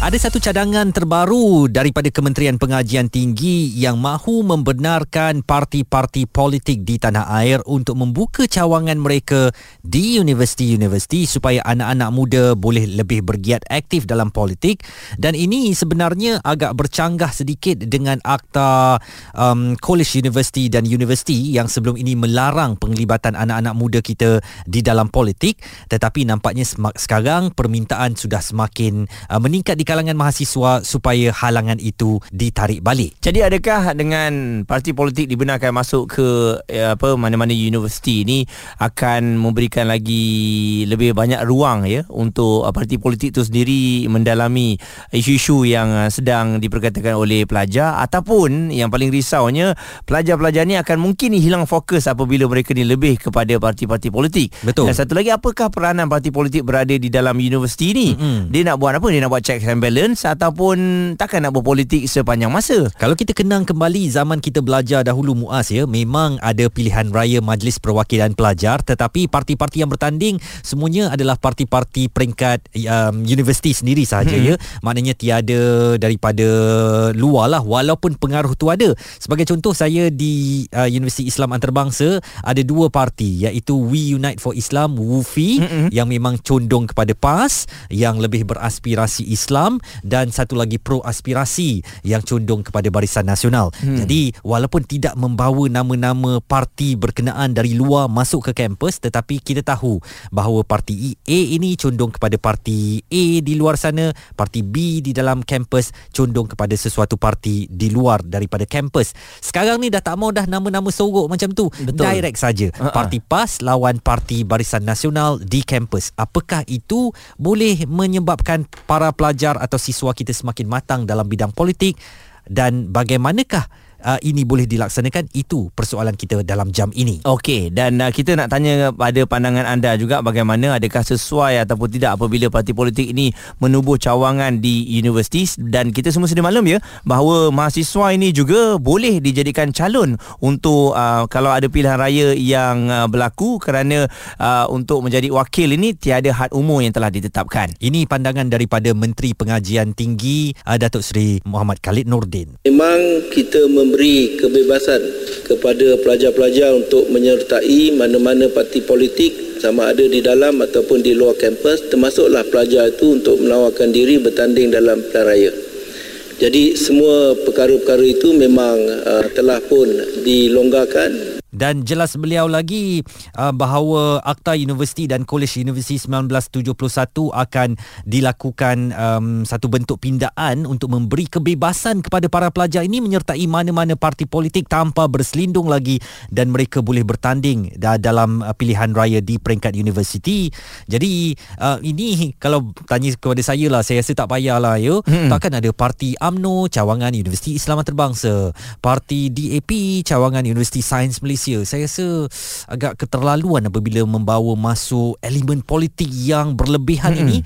Ada satu cadangan terbaru daripada Kementerian Pengajian Tinggi yang mahu membenarkan parti-parti politik di tanah air untuk membuka cawangan mereka di universiti-universiti supaya anak-anak muda boleh lebih bergiat aktif dalam politik. Dan ini sebenarnya agak bercanggah sedikit dengan akta um, College University dan University yang sebelum ini melarang penglibatan anak-anak muda kita di dalam politik. Tetapi nampaknya sekarang permintaan sudah semakin uh, meningkat di kalangan mahasiswa supaya halangan itu ditarik balik. Jadi adakah dengan parti politik dibenarkan masuk ke ya, apa mana-mana universiti ini akan memberikan lagi lebih banyak ruang ya untuk uh, parti politik itu sendiri mendalami isu-isu yang uh, sedang diperkatakan oleh pelajar ataupun yang paling risaunya pelajar-pelajar ni akan mungkin hilang fokus apabila mereka ni lebih kepada parti-parti politik. Betul. Dan satu lagi apakah peranan parti politik berada di dalam universiti ni? Mm-hmm. Dia nak buat apa? Dia nak buat check and balance ataupun takkan nak berpolitik sepanjang masa. Kalau kita kenang kembali zaman kita belajar dahulu muas ya, memang ada pilihan raya Majlis Perwakilan Pelajar tetapi parti-parti yang bertanding semuanya adalah parti-parti peringkat um, universiti sendiri sahaja hmm. ya. Maknanya tiada daripada luar lah walaupun pengaruh tu ada. Sebagai contoh saya di uh, Universiti Islam Antarabangsa ada dua parti iaitu We Unite for Islam WUFI hmm. yang memang condong kepada PAS yang lebih beraspirasi Islam dan satu lagi pro aspirasi yang condong kepada Barisan Nasional. Hmm. Jadi walaupun tidak membawa nama-nama parti berkenaan dari luar masuk ke kampus tetapi kita tahu bahawa parti A ini condong kepada parti A di luar sana, parti B di dalam kampus condong kepada sesuatu parti di luar daripada kampus. Sekarang ni dah tak mau dah nama-nama sorok macam tu. Betul. Direct saja. Uh-uh. Parti PAS lawan parti Barisan Nasional di kampus. Apakah itu boleh menyebabkan para pelajar atau siswa kita semakin matang dalam bidang politik? Dan bagaimanakah uh, ini boleh dilaksanakan itu persoalan kita dalam jam ini. Okey dan uh, kita nak tanya pada pandangan anda juga bagaimana adakah sesuai ataupun tidak apabila parti politik ini menubuh cawangan di universiti dan kita semua sedia maklum ya bahawa mahasiswa ini juga boleh dijadikan calon untuk uh, kalau ada pilihan raya yang uh, berlaku kerana uh, untuk menjadi wakil ini tiada had umur yang telah ditetapkan. Ini pandangan daripada Menteri Pengajian Tinggi uh, Datuk Seri Muhammad Khalid Nordin. Memang kita mem- memberi kebebasan kepada pelajar-pelajar untuk menyertai mana-mana parti politik sama ada di dalam ataupun di luar kampus termasuklah pelajar itu untuk menawarkan diri bertanding dalam pilihan raya. Jadi semua perkara-perkara itu memang uh, telah pun dilonggarkan dan jelas beliau lagi uh, bahawa Akta Universiti dan College Universiti 1971 akan dilakukan um, satu bentuk pindaan untuk memberi kebebasan kepada para pelajar ini menyertai mana-mana parti politik tanpa berselindung lagi dan mereka boleh bertanding dalam uh, pilihan raya di peringkat universiti. Jadi uh, ini kalau tanya kepada saya lah saya rasa tak payahlah ya. Hmm. Takkan ada parti AMNO cawangan Universiti Islam Antarabangsa, parti DAP cawangan Universiti Sains Malaysia Malaysia saya rasa agak keterlaluan apabila membawa masuk elemen politik yang berlebihan hmm. ini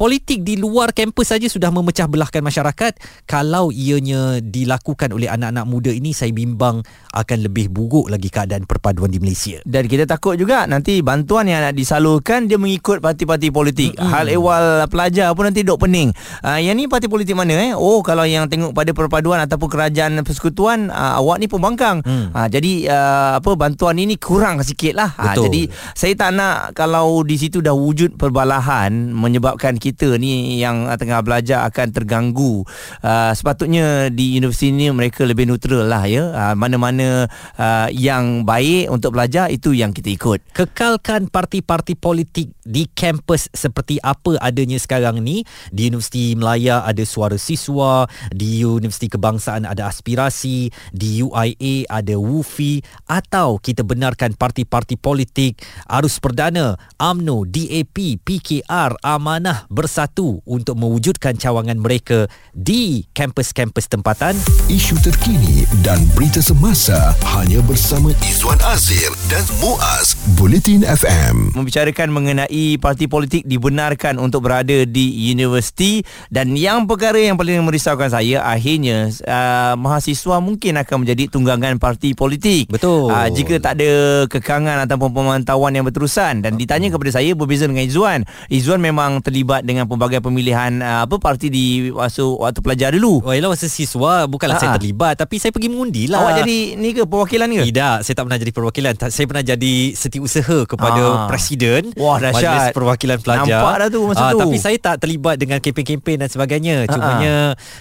politik di luar kampus saja sudah memecah belahkan masyarakat. Kalau ianya dilakukan oleh anak-anak muda ini saya bimbang akan lebih buruk lagi keadaan perpaduan di Malaysia. Dan kita takut juga nanti bantuan yang nak disalurkan dia mengikut parti-parti politik. Mm-hmm. hal ehwal pelajar pun nanti dok pening. Uh, yang ni parti politik mana eh? Oh kalau yang tengok pada perpaduan ataupun kerajaan persekutuan uh, awak ni pembangkang mm. uh, jadi uh, apa bantuan ini kurang sikit lah. Uh, jadi saya tak nak kalau di situ dah wujud perbalahan menyebabkan kita kita ni yang tengah belajar akan terganggu. Uh, sepatutnya di universiti ni mereka lebih neutral lah ya. Uh, mana-mana uh, yang baik untuk belajar itu yang kita ikut. Kekalkan parti-parti politik di kampus seperti apa adanya sekarang ni. Di Universiti Melaya ada suara siswa, di Universiti Kebangsaan ada aspirasi, di UIA ada WUFI atau kita benarkan parti-parti politik arus perdana, AMNO, DAP, PKR, Amanah bersatu untuk mewujudkan cawangan mereka di kampus-kampus tempatan. Isu terkini dan berita semasa hanya bersama Izwan Azir dan Muaz Bulletin FM. membicarakan mengenai parti politik dibenarkan untuk berada di universiti dan yang perkara yang paling merisaukan saya akhirnya uh, mahasiswa mungkin akan menjadi tunggangan parti politik. Betul. Uh, jika tak ada kekangan ataupun pemantauan yang berterusan dan ditanya kepada saya berbeza dengan Izzuan. Izzuan memang terlibat dengan pelbagai pemilihan uh, apa parti di waktu waktu pelajar dulu. Oh, ialah masa siswa bukanlah Ha-ha. saya terlibat tapi saya pergi mengundi lah. Awak jadi ni ke perwakilan ke? Tidak, saya tak pernah jadi perwakilan. Saya pernah jadi setiausaha kepada Ah. presiden Wah, dahsyat. Majlis Perwakilan Pelajar. Nampak dah tu masa Ah, tu. Tapi saya tak terlibat dengan kempen-kempen dan sebagainya. Cumanya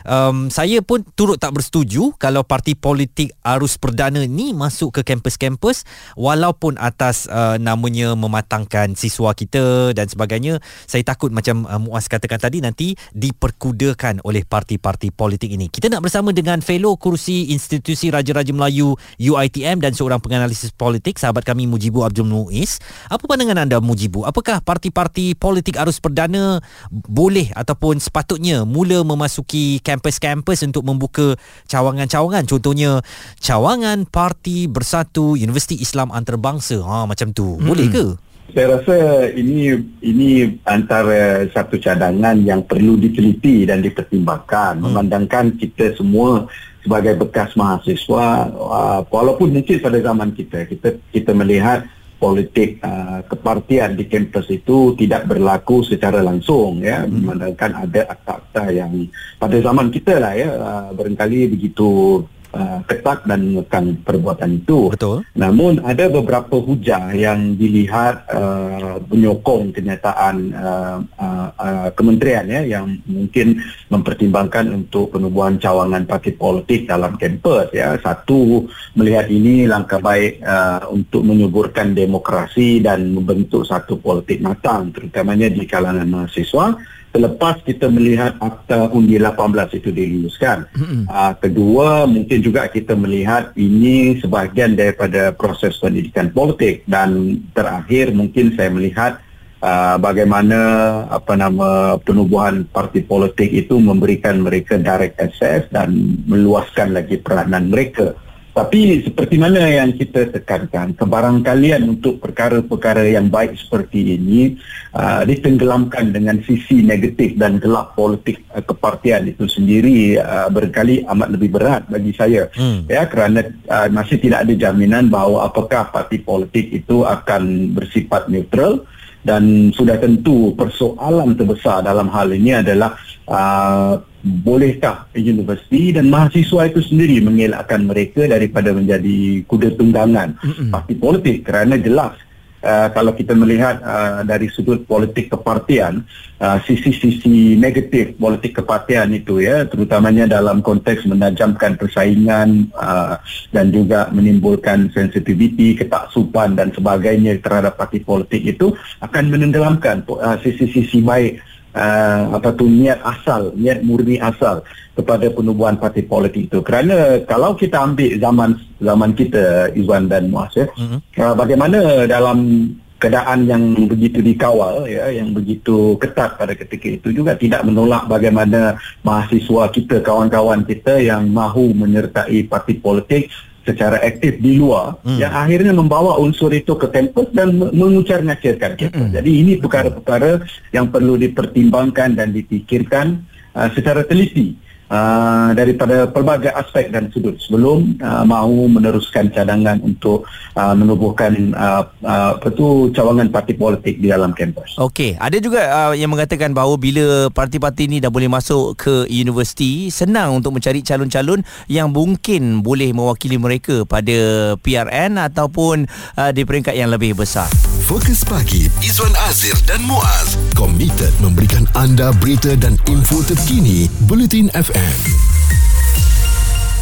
um, saya pun turut tak bersetuju kalau parti politik arus perdana ni masuk ke kampus-kampus walaupun atas uh, namanya mematangkan siswa kita dan sebagainya. Saya takut macam uh, Muaz katakan tadi nanti diperkudakan oleh parti-parti politik ini. Kita nak bersama dengan fellow kursi Institusi Raja-Raja Melayu UiTM dan seorang penganalisis politik sahabat kami Mujibu Abdul Muiz. Apa pandangan anda Mujibu? Apakah parti-parti politik arus perdana boleh ataupun sepatutnya mula memasuki kampus-kampus untuk membuka cawangan-cawangan contohnya cawangan Parti Bersatu Universiti Islam Antarabangsa. Ha macam tu. Boleh ke? Saya rasa ini ini antara satu cadangan yang perlu diteliti dan dipertimbangkan. Hmm. Memandangkan kita semua sebagai bekas mahasiswa, uh, walaupun mungkin pada zaman kita, kita kita melihat politik uh, kepartian di kampus itu tidak berlaku secara langsung ya hmm. memandangkan ada akta-akta yang pada zaman kita lah ya uh, barangkali begitu uh, ketat dan mengekang perbuatan itu Betul. Namun ada beberapa hujah yang dilihat uh, menyokong kenyataan uh, uh, uh, kementerian ya yang mungkin mempertimbangkan untuk penubuhan cawangan parti politik dalam kampus ya. Satu melihat ini langkah baik uh, untuk menyuburkan demokrasi dan membentuk satu politik matang terutamanya di kalangan mahasiswa selepas kita melihat akta undi 18 itu diluluskan. Uh, kedua, mungkin juga kita melihat ini sebahagian daripada proses pendidikan politik dan terakhir mungkin saya melihat uh, bagaimana apa nama penubuhan parti politik itu memberikan mereka direct access dan meluaskan lagi peranan mereka. Tapi seperti mana yang kita tekankan, kebarangkalian untuk perkara-perkara yang baik seperti ini uh, ditenggelamkan dengan sisi negatif dan gelap politik uh, kepartian itu sendiri uh, berkali amat lebih berat bagi saya. Hmm. Ya kerana uh, masih tidak ada jaminan bahawa apakah parti politik itu akan bersifat neutral dan sudah tentu persoalan terbesar dalam hal ini adalah uh, bolehkah universiti dan mahasiswa itu sendiri mengelakkan mereka daripada menjadi kuda tunggangan mm-hmm. parti politik kerana jelas uh, kalau kita melihat uh, dari sudut politik kepartian uh, sisi-sisi negatif politik kepartian itu ya terutamanya dalam konteks menajamkan persaingan uh, dan juga menimbulkan sensitiviti ketaksuban dan sebagainya terhadap parti politik itu akan menenggelamkan uh, sisi-sisi baik uh, apa tu niat asal, niat murni asal kepada penubuhan parti politik itu. Kerana kalau kita ambil zaman zaman kita Izwan dan Muaz ya, mm-hmm. uh, bagaimana dalam keadaan yang begitu dikawal ya yang begitu ketat pada ketika itu juga tidak menolak bagaimana mahasiswa kita kawan-kawan kita yang mahu menyertai parti politik secara aktif di luar hmm. yang akhirnya membawa unsur itu ke kampus dan mengucar ngacirkan kita. Hmm. Jadi ini perkara-perkara yang perlu dipertimbangkan dan dipikirkan uh, secara teliti. Uh, daripada pelbagai aspek dan sudut sebelum uh, mahu meneruskan cadangan untuk uh, menubuhkan uh, uh, apa tu cawangan parti politik di dalam kampus. Okey, ada juga uh, yang mengatakan bahawa bila parti-parti ni dah boleh masuk ke universiti, senang untuk mencari calon-calon yang mungkin boleh mewakili mereka pada PRN ataupun uh, di peringkat yang lebih besar. Fokus pagi Izwan Azir dan Muaz komited memberikan anda berita dan info terkini Bulletin FM. FM.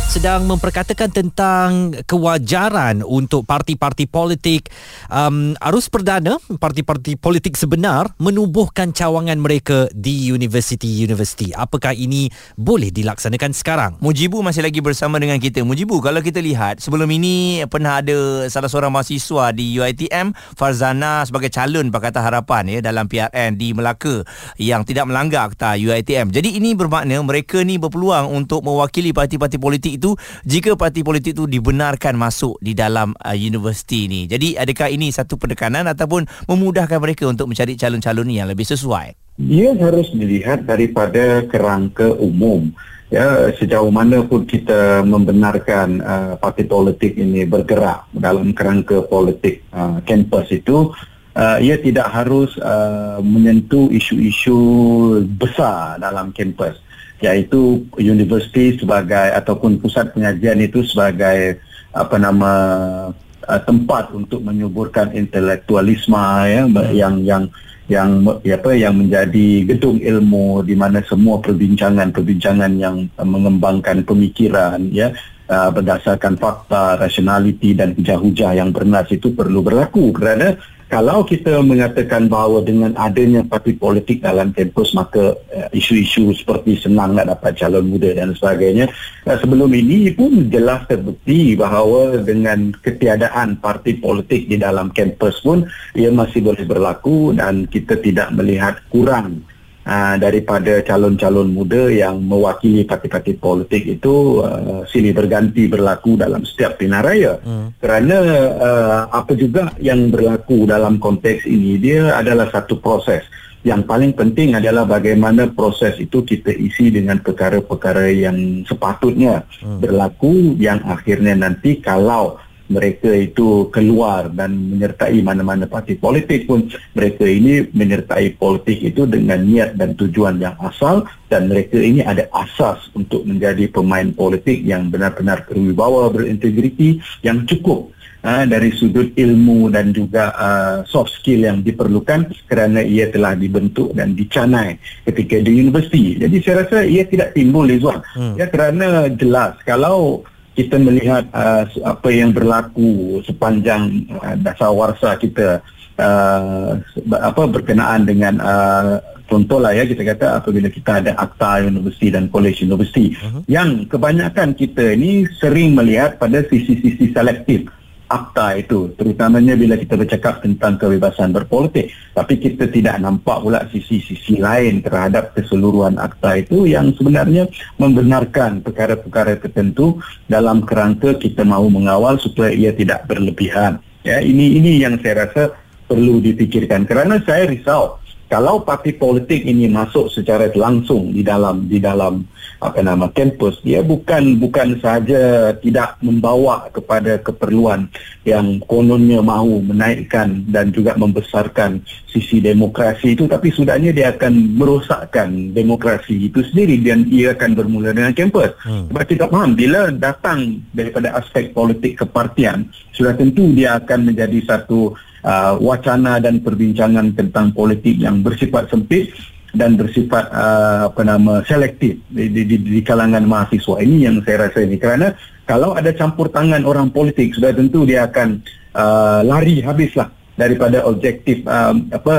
Sedang memperkatakan tentang kewajaran untuk parti-parti politik um, arus perdana parti-parti politik sebenar menubuhkan cawangan mereka di universiti-universiti. Apakah ini boleh dilaksanakan sekarang? Mujibu masih lagi bersama dengan kita. Mujibu, kalau kita lihat sebelum ini pernah ada salah seorang mahasiswa di UiTM Farzana sebagai calon Pakatan Harapan ya dalam PRN di Melaka yang tidak melanggar akta UiTM. Jadi ini bermakna mereka ni berpeluang untuk mewakili parti-parti politik itu jika parti politik itu dibenarkan masuk di dalam uh, universiti ini. Jadi adakah ini satu pendekanan ataupun memudahkan mereka untuk mencari calon-calon yang lebih sesuai? Dia harus dilihat daripada kerangka umum. Ya, sejauh mana pun kita membenarkan uh, parti politik ini bergerak dalam kerangka politik uh, kampus itu, uh, ia tidak harus uh, menyentuh isu-isu besar dalam kampus iaitu universiti sebagai ataupun pusat pengajian itu sebagai apa nama uh, tempat untuk menyuburkan intelektualisme ya hmm. yang yang yang apa yang menjadi gedung ilmu di mana semua perbincangan-perbincangan yang mengembangkan pemikiran ya uh, berdasarkan fakta, rasionaliti dan hujah-hujah yang bernas itu perlu berlaku kerana kalau kita mengatakan bahawa dengan adanya parti politik dalam kampus maka uh, isu-isu seperti senang nak dapat calon muda dan sebagainya uh, sebelum ini pun jelas terbukti bahawa dengan ketiadaan parti politik di dalam kampus pun ia masih boleh berlaku dan kita tidak melihat kurang Uh, daripada calon-calon muda yang mewakili parti-parti politik itu uh, silih berganti berlaku dalam setiap pilihan raya. Hmm. Kerana uh, apa juga yang berlaku dalam konteks ini dia adalah satu proses. Yang paling penting adalah bagaimana proses itu kita isi dengan perkara-perkara yang sepatutnya hmm. berlaku yang akhirnya nanti kalau mereka itu keluar dan menyertai mana-mana parti politik pun mereka ini menyertai politik itu dengan niat dan tujuan yang asal dan mereka ini ada asas untuk menjadi pemain politik yang benar-benar berwibawa berintegriti yang cukup uh, dari sudut ilmu dan juga uh, soft skill yang diperlukan kerana ia telah dibentuk dan dicanai ketika di universiti. Jadi saya rasa ia tidak timbul Izwan. Hmm. Ya kerana jelas kalau kita melihat uh, apa yang berlaku sepanjang uh, dasar warsa kita uh, apa berkenaan dengan uh, contohlah ya kita kata apabila kita ada akta universiti dan college universiti uh-huh. yang kebanyakan kita ini sering melihat pada sisi-sisi selektif akta itu terutamanya bila kita bercakap tentang kebebasan berpolitik. Tapi kita tidak nampak pula sisi-sisi lain terhadap keseluruhan akta itu yang sebenarnya membenarkan perkara-perkara tertentu dalam kerangka kita mahu mengawal supaya ia tidak berlebihan. Ya ini ini yang saya rasa perlu dipikirkan kerana saya risau kalau parti politik ini masuk secara langsung di dalam di dalam apa nama kampus dia bukan bukan sahaja tidak membawa kepada keperluan yang kononnya mahu menaikkan dan juga membesarkan sisi demokrasi itu tapi sudahnya dia akan merosakkan demokrasi itu sendiri dan ia akan bermula dengan kampus hmm. sebab kita faham bila datang daripada aspek politik kepartian sudah tentu dia akan menjadi satu uh, wacana dan perbincangan tentang politik yang bersifat sempit dan bersifat uh, apa nama selektif di, di, di, kalangan mahasiswa. Ini yang saya rasa ini. Kerana kalau ada campur tangan orang politik sudah tentu dia akan uh, lari habislah daripada objektif um, apa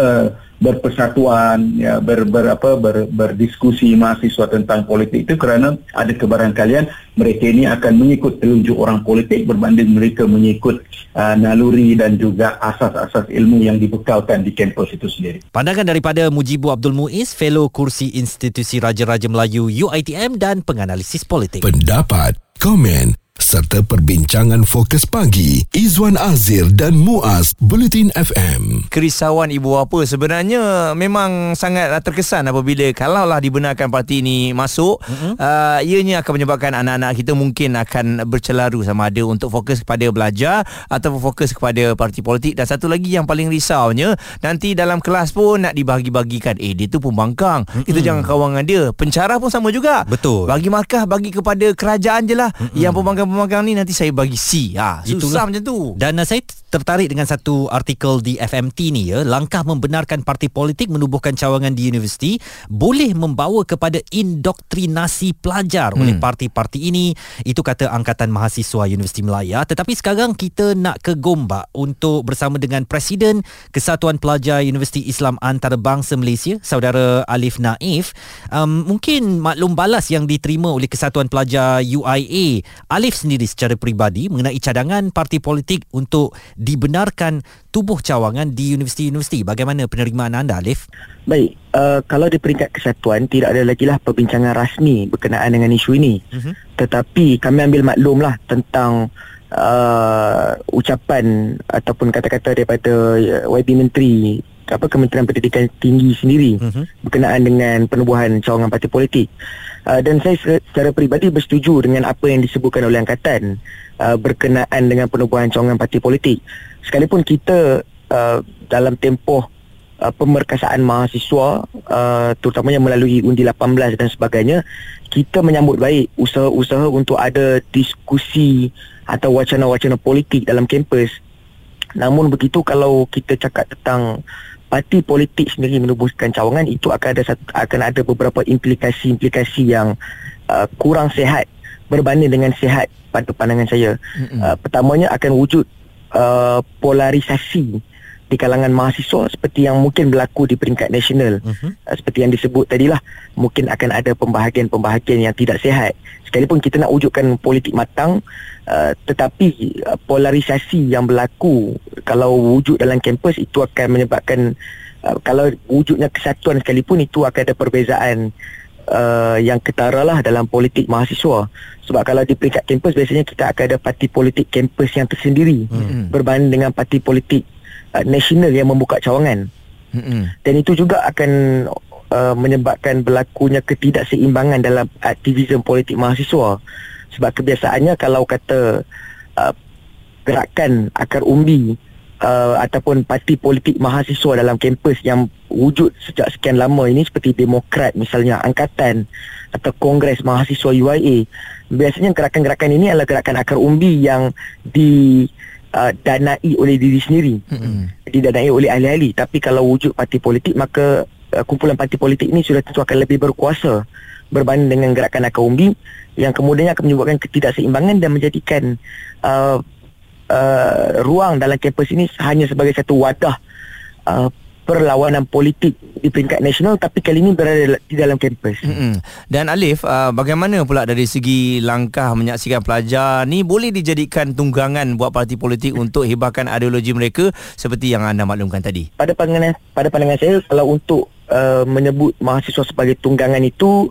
berpersatuan ya ber, ber apa ber, berdiskusi mahasiswa tentang politik itu kerana ada kebarangkalian mereka ini akan mengikut telunjuk orang politik berbanding mereka mengikut uh, naluri dan juga asas-asas ilmu yang dibekalkan di kampus itu sendiri. Pandangan daripada Mujibu Abdul Muiz, fellow kursi Institusi Raja-Raja Melayu UiTM dan penganalisis politik. Pendapat, komen serta perbincangan fokus pagi Izwan Azir dan Muaz Bulletin FM. Kerisauan ibu bapa sebenarnya memang sangat terkesan apabila kalaulah dibenarkan parti ini masuk, mm-hmm. uh, ianya akan menyebabkan anak-anak kita mungkin akan bercelaru sama ada untuk fokus kepada belajar ataupun fokus kepada parti politik dan satu lagi yang paling risaunya nanti dalam kelas pun nak dibagi-bagikan eh dia tu pembangkang mm-hmm. kita jangan kawan dengan dia pencara pun sama juga betul bagi markah bagi kepada kerajaan je lah mm-hmm. yang pembangkang magang ni nanti saya bagi C. Ha, susah Itulah. macam tu. Dan uh, saya tertarik dengan satu artikel di FMT ni ya, langkah membenarkan parti politik menubuhkan cawangan di universiti boleh membawa kepada indoktrinasi pelajar hmm. oleh parti-parti ini. Itu kata Angkatan Mahasiswa Universiti Melaya. Tetapi sekarang kita nak ke Gombak untuk bersama dengan Presiden Kesatuan Pelajar Universiti Islam Antarabangsa Malaysia, Saudara Alif Naif. Um, mungkin maklum balas yang diterima oleh Kesatuan Pelajar UIA Alif sendiri secara peribadi mengenai cadangan parti politik untuk dibenarkan tubuh cawangan di universiti-universiti. Bagaimana penerimaan anda Alif? Baik, uh, kalau di peringkat kesatuan tidak ada lagi lah perbincangan rasmi berkenaan dengan isu ini. Mhm. Tetapi kami ambil maklum lah tentang uh, ucapan ataupun kata-kata daripada uh, YB Menteri apa Kementerian Pendidikan Tinggi sendiri Mhm. berkenaan dengan penubuhan cawangan parti politik. Uh, dan saya se- secara peribadi bersetuju dengan apa yang disebutkan oleh Angkatan uh, berkenaan dengan penubuhan cawangan parti politik. Sekalipun kita uh, dalam tempoh uh, pemerkasaan mahasiswa uh, terutamanya melalui undi 18 dan sebagainya kita menyambut baik usaha-usaha untuk ada diskusi atau wacana-wacana politik dalam kampus namun begitu kalau kita cakap tentang parti politik sendiri menubuhkan cawangan itu akan ada satu, akan ada beberapa implikasi-implikasi yang uh, kurang sihat berbanding dengan sihat pada pandangan saya. Uh, pertamanya akan wujud uh, polarisasi di kalangan mahasiswa seperti yang mungkin berlaku di peringkat nasional. Mhm. Uh, seperti yang disebut tadilah mungkin akan ada pembahagian-pembahagian yang tidak sihat. Sekalipun kita nak wujudkan politik matang uh, tetapi uh, polarisasi yang berlaku kalau wujud dalam kampus itu akan menyebabkan uh, kalau wujudnya kesatuan sekalipun itu akan ada perbezaan uh, yang ketara lah dalam politik mahasiswa. Sebab kalau di peringkat kampus biasanya kita akan ada parti politik kampus yang tersendiri Mm-mm. berbanding dengan parti politik uh, nasional yang membuka cawangan Mm-mm. dan itu juga akan uh, menyebabkan berlakunya ketidakseimbangan dalam aktivisme politik mahasiswa sebab kebiasaannya kalau kata uh, gerakan akar umbi uh, ataupun parti politik mahasiswa dalam kampus yang wujud sejak sekian lama ini seperti Demokrat misalnya Angkatan atau Kongres Mahasiswa UIA biasanya gerakan-gerakan ini adalah gerakan akar umbi yang di uh, danai oleh diri sendiri Mm-mm. didanai oleh ahli-ahli tapi kalau wujud parti politik maka uh, kumpulan parti politik ini sudah tentu akan lebih berkuasa berbanding dengan gerakan akar umbi yang kemudiannya akan menyebabkan ketidakseimbangan dan menjadikan uh, uh, ruang dalam kampus ini hanya sebagai satu wadah uh, perlawanan politik di peringkat nasional tapi kali ini berada di dalam kampus. Mm-mm. Dan Alif, uh, bagaimana pula dari segi langkah menyaksikan pelajar ni boleh dijadikan tunggangan buat parti politik untuk hebahkan ideologi mereka seperti yang anda maklumkan tadi? pada pandangan pada pandangan saya kalau untuk uh, menyebut mahasiswa sebagai tunggangan itu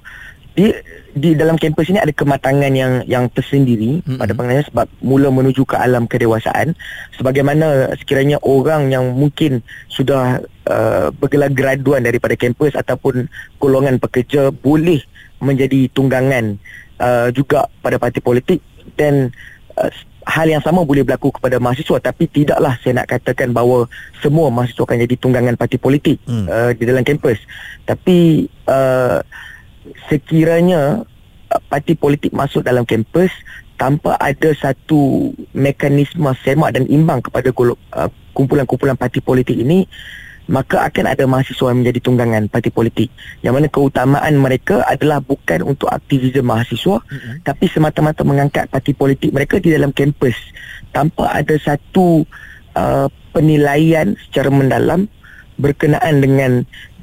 di di dalam kampus ini ada kematangan yang yang tersendiri mm-hmm. pada pandangan saya sebab mula menuju ke alam kedewasaan sebagaimana sekiranya orang yang mungkin sudah uh, bergelar graduan daripada kampus ataupun golongan pekerja boleh menjadi tunggangan uh, juga pada parti politik dan uh, hal yang sama boleh berlaku kepada mahasiswa tapi tidaklah saya nak katakan bahawa semua mahasiswa akan jadi tunggangan parti politik hmm. uh, di dalam kampus tapi uh, sekiranya uh, parti politik masuk dalam kampus tanpa ada satu mekanisme semak dan imbang kepada uh, kumpulan-kumpulan parti politik ini maka akan ada mahasiswa yang menjadi tunggangan parti politik yang mana keutamaan mereka adalah bukan untuk aktivisme mahasiswa mm-hmm. tapi semata-mata mengangkat parti politik mereka di dalam kampus tanpa ada satu uh, penilaian secara mendalam berkenaan dengan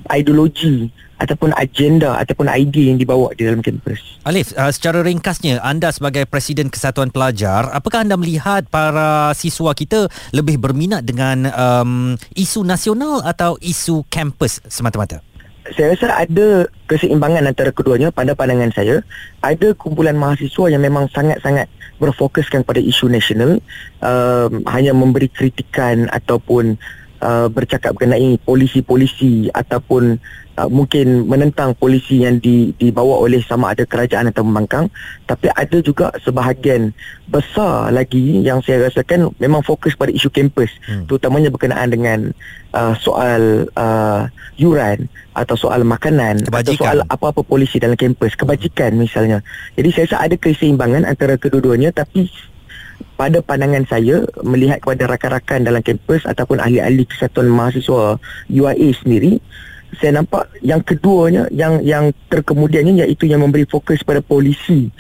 ideologi ataupun agenda ataupun idea yang dibawa di dalam kampus. Alif, uh, secara ringkasnya anda sebagai Presiden Kesatuan Pelajar, apakah anda melihat para siswa kita lebih berminat dengan um, isu nasional atau isu kampus semata-mata? Saya rasa ada keseimbangan antara keduanya pada pandangan saya. Ada kumpulan mahasiswa yang memang sangat-sangat berfokuskan pada isu nasional, um, hanya memberi kritikan ataupun uh, bercakap mengenai polisi-polisi ataupun uh, mungkin menentang polisi yang di, dibawa oleh sama ada kerajaan atau pembangkang tapi ada juga sebahagian besar lagi yang saya rasakan memang fokus pada isu kampus hmm. terutamanya berkenaan dengan uh, soal uh, yuran atau soal makanan Kebajikan. atau soal apa-apa polisi dalam kampus kebajikan misalnya jadi saya rasa ada keseimbangan antara kedua-duanya tapi pada pandangan saya melihat kepada rakan-rakan dalam kampus ataupun ahli-ahli kesatuan mahasiswa UIA sendiri saya nampak yang keduanya yang yang terkemudiannya iaitu yang memberi fokus pada polisi.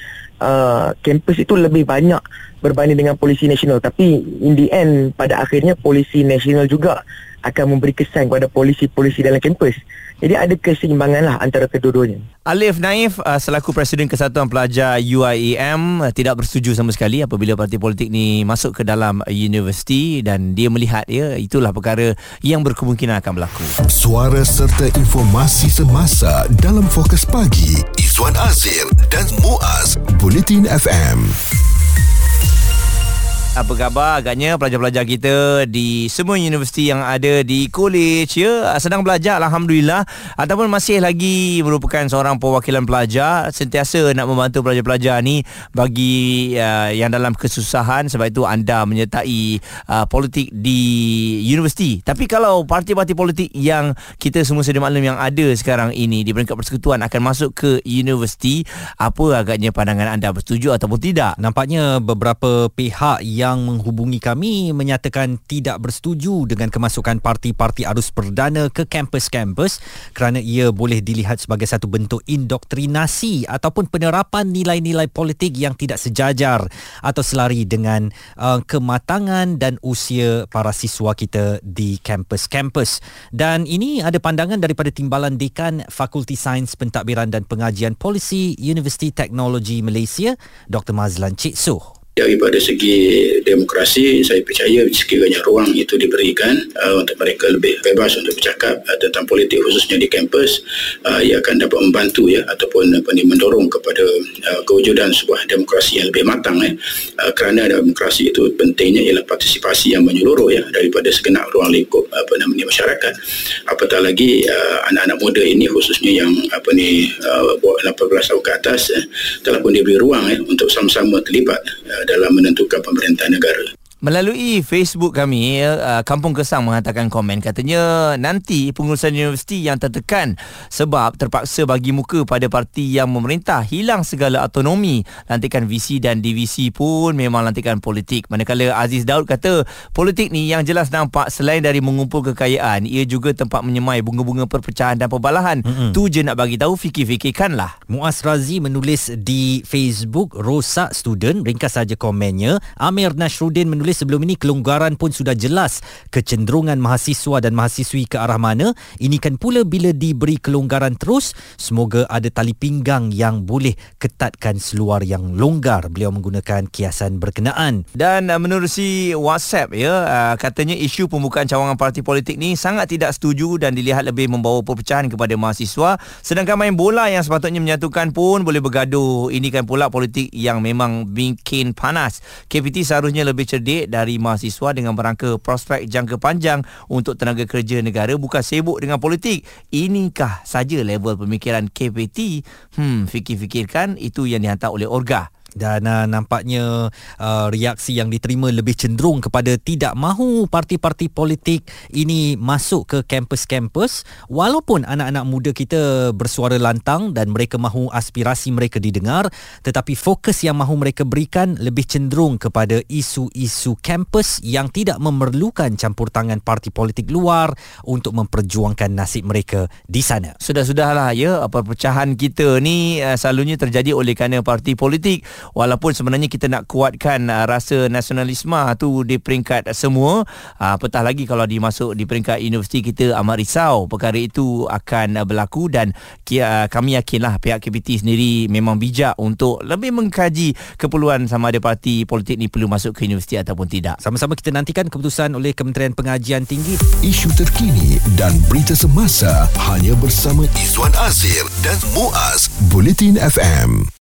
Uh, kampus itu lebih banyak berbanding dengan polisi nasional. Tapi in the end pada akhirnya polisi nasional juga akan memberi kesan kepada polisi-polisi dalam kampus jadi ada keseimbangan lah antara kedua-duanya Alif Naif uh, selaku Presiden Kesatuan Pelajar UIEM uh, tidak bersetuju sama sekali apabila parti politik ni masuk ke dalam universiti dan dia melihat ya itulah perkara yang berkemungkinan akan berlaku. Suara serta informasi semasa dalam fokus pagi Izwan Azir dan Muaz Bulletin FM. Apa khabar agaknya pelajar-pelajar kita di semua universiti yang ada di college? Ya sedang belajar alhamdulillah. Ataupun masih lagi merupakan seorang perwakilan pelajar sentiasa nak membantu pelajar-pelajar ni bagi uh, yang dalam kesusahan. Sebab itu anda menyertai uh, politik di universiti. Tapi kalau parti-parti politik yang kita semua sedia maklum yang ada sekarang ini di peringkat persekutuan akan masuk ke universiti apa agaknya pandangan anda? Bersetuju ataupun tidak? Nampaknya beberapa pihak yang menghubungi kami menyatakan tidak bersetuju dengan kemasukan parti-parti arus perdana ke kampus-kampus kerana ia boleh dilihat sebagai satu bentuk indoktrinasi ataupun penerapan nilai-nilai politik yang tidak sejajar atau selari dengan uh, kematangan dan usia para siswa kita di kampus-kampus. Dan ini ada pandangan daripada Timbalan Dekan Fakulti Sains Pentadbiran dan Pengajian Polisi Universiti Teknologi Malaysia Dr. Mazlan Cik Suh. Daripada segi demokrasi saya percaya sekiranya ruang itu diberikan uh, untuk mereka lebih bebas untuk bercakap uh, tentang politik khususnya di kampus uh, ia akan dapat membantu ya ataupun apa ni mendorong kepada uh, kewujudan sebuah demokrasi yang lebih matang ya uh, kerana demokrasi itu pentingnya ialah partisipasi yang menyeluruh ya daripada segenap ruang lingkup apa namanya masyarakat. Apatah lagi uh, anak-anak muda ini khususnya yang apa ni uh, 18 tahun ke atas ya, telah pun diberi ruang ya untuk sama-sama terlibat uh, dalam menentukan pemerintahan negara. Melalui Facebook kami, uh, Kampung Kesang mengatakan komen katanya nanti pengurusan universiti yang tertekan sebab terpaksa bagi muka pada parti yang memerintah hilang segala autonomi. Lantikan VC dan DVC pun memang lantikan politik. Manakala Aziz Daud kata politik ni yang jelas nampak selain dari mengumpul kekayaan, ia juga tempat menyemai bunga-bunga perpecahan dan perbalahan. Mm-hmm. Tu je nak bagi tahu fikir-fikirkanlah. Muaz Razi menulis di Facebook rosak student ringkas saja komennya Amir Nasruddin menulis sebelum ini kelonggaran pun sudah jelas kecenderungan mahasiswa dan mahasiswi ke arah mana. Ini kan pula bila diberi kelonggaran terus semoga ada tali pinggang yang boleh ketatkan seluar yang longgar. Beliau menggunakan kiasan berkenaan. Dan uh, menerusi WhatsApp ya uh, katanya isu pembukaan cawangan parti politik ni sangat tidak setuju dan dilihat lebih membawa perpecahan kepada mahasiswa. Sedangkan main bola yang sepatutnya menyatukan pun boleh bergaduh. Ini kan pula politik yang memang bikin panas. KPT seharusnya lebih cerdik dari mahasiswa dengan berangka prospek jangka panjang untuk tenaga kerja negara bukan sibuk dengan politik. Inikah saja level pemikiran KPT hmm fikir-fikirkan itu yang dihantar oleh Orga dan uh, nampaknya uh, reaksi yang diterima lebih cenderung kepada tidak mahu parti-parti politik ini masuk ke kampus-kampus. Walaupun anak-anak muda kita bersuara lantang dan mereka mahu aspirasi mereka didengar tetapi fokus yang mahu mereka berikan lebih cenderung kepada isu-isu kampus yang tidak memerlukan campur tangan parti politik luar untuk memperjuangkan nasib mereka di sana. Sudah-sudahlah ya. Perpecahan kita ni uh, selalunya terjadi oleh kerana parti politik walaupun sebenarnya kita nak kuatkan uh, rasa nasionalisme tu di peringkat semua. Uh, apatah lagi kalau dimasuk di peringkat universiti kita amat risau perkara itu akan uh, berlaku. Dan uh, kami yakinlah pihak KPT sendiri memang bijak untuk lebih mengkaji keperluan sama ada parti politik ni perlu masuk ke universiti ataupun tidak. Sama-sama kita nantikan keputusan oleh Kementerian Pengajian Tinggi. Isu terkini dan berita semasa hanya bersama Izwan Azir dan Muaz Bulletin FM.